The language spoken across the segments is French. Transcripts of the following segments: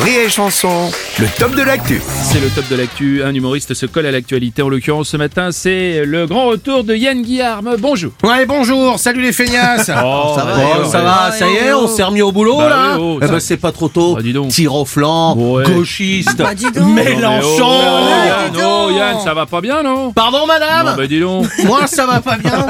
Rire et Chanson, le top de l'actu. C'est le top de l'actu. Un humoriste se colle à l'actualité. En l'occurrence, ce matin, c'est le grand retour de Yann Guillarme. Bonjour. Ouais, bonjour, salut les feignasses Oh, Ça va, oh, ça, va, ça y est, on s'est remis au boulot Bah là oui, oh, Eh ça- ben c'est pas trop tôt. Bah, dis donc. Tir au flanc, Ouais. gauchiste, Non, mais Mélenchon oh, Yann, oh, Yann, ça va pas bien, non? Pardon madame? Non, bah dis donc. Moi ça va pas bien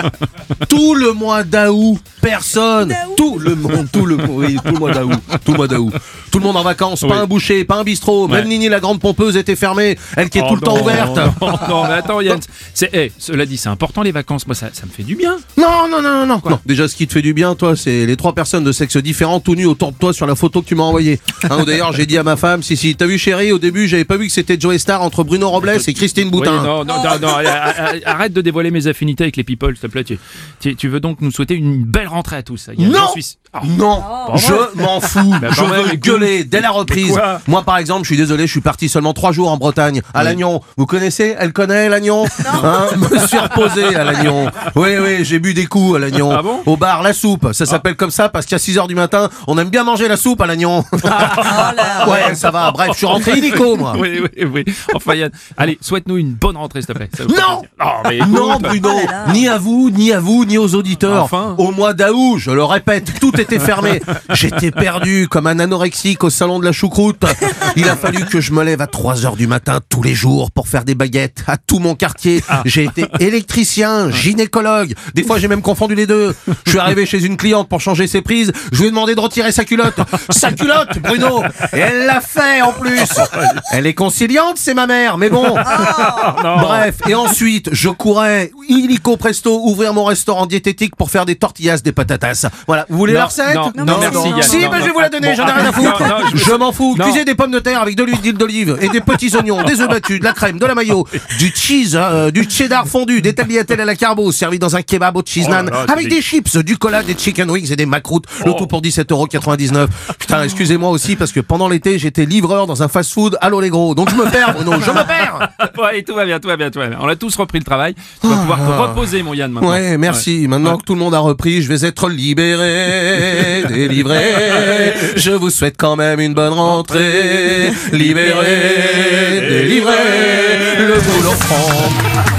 Tout le mois d'août, personne Tout le monde, tout le, oui, tout le mois d'août Tout le mois d'août Tout le monde en vacances, pas un boucher, pas un bistrot Ouais. Même Nini la grande pompeuse était fermée Elle qui est Oh, tout le temps ouverte Non, non, mais attends, Yann. C'est, eh, cela dit, c'est important les vacances. Moi, ça, ça me fait du bien. Non, non, non, non, non. Non, Déjà, ce qui te fait du bien, toi, c'est les trois personnes de sexe différent tout nues autour de toi sur la photo que tu m'as envoyée. Hein, D'ailleurs, j'ai dit à ma femme, si, si, t'as vu, chérie, au début, j'avais pas vu que c'était Joe Star entre Bruno Robles et Christine Oui, Boutin. non, non, non, non, arrête- arrête de dévoiler mes affinités avec les people, s'il te plaît. Tu, tu- tu veux donc nous souhaiter une belle rentrée à tous. Yann, Non Ah. Non, je m'en fous. Bah, je veux gueuler dès la reprise. Moi, par exemple, je suis désolé, je suis parti seulement trois jours en Bretagne, à Lannion. Vous connaissez Elle connaît Lannion hein Me suis reposé à Lannion. Oui, oui, j'ai bu des coups à Lannion. Ah bon Au bar La Soupe. Ça s'appelle comme ça parce qu'à 6 heures du matin, on aime bien manger la soupe à Lannion. ouais, ça va. Bref, je suis rentré illico, moi. Oui, oui, oui. Enfin, Yann, allez, souhaite-nous une bonne rentrée, s'il te plaît. Non écoute. Non, Bruno, ni à vous, ni à vous, ni aux auditeurs. Enfin. Au mois d'août, je le répète, tout était fermé. J'étais perdu comme un anorexique au salon de la choucroute. Il a fallu que je me lève à 3 heures du matin tous les jours pour faire des baguettes à tout mon quartier. J'ai été électricien, gynécologue. Des fois, j'ai même confondu les deux. Je suis arrivé chez une cliente pour changer ses prises. Je lui ai demandé de retirer sa culotte. Sa culotte, Bruno. Et elle l'a fait en plus. Elle est conciliante, c'est ma mère, mais bon. Bref, et ensuite, je courais illico presto ouvrir mon restaurant diététique pour faire des tortillas, des patatas. Voilà, vous voulez Non, la recette non, non, merci, Yann. Si, Non, je vais non. vous la donner, j'en ai rien à foutre. non, non, je- m'en fous. Non. Cuisez des pommes de terre avec de l'huile d'huile d'olive et des petits oignons, des œufs battus, de la crème, de la mayo, du cheese, euh, du cheddar fondu, des tagliatelles à la carbo servi dans un kebab au cheese Oh là, avec des chips, du cola, des chicken wings et des macroutes. Le Oh. tout pour 17,99€. Putain, excusez-moi aussi parce que pendant l'été, j'étais livreur dans un fast-food. Allô les gros. Donc je me perds, Bruno, je me perds. Ouais, tout va bien, tout va bien, tout va bien. On a tous repris le travail. Tu vas pouvoir te reposer, mon Yann, maintenant. Ah. Ouais, merci. Maintenant que tout le monde a repris, je vais être libéré, délivré. Je vous souhaite quand même une bonne rentrée. Libéré, délivré, le boulot prend.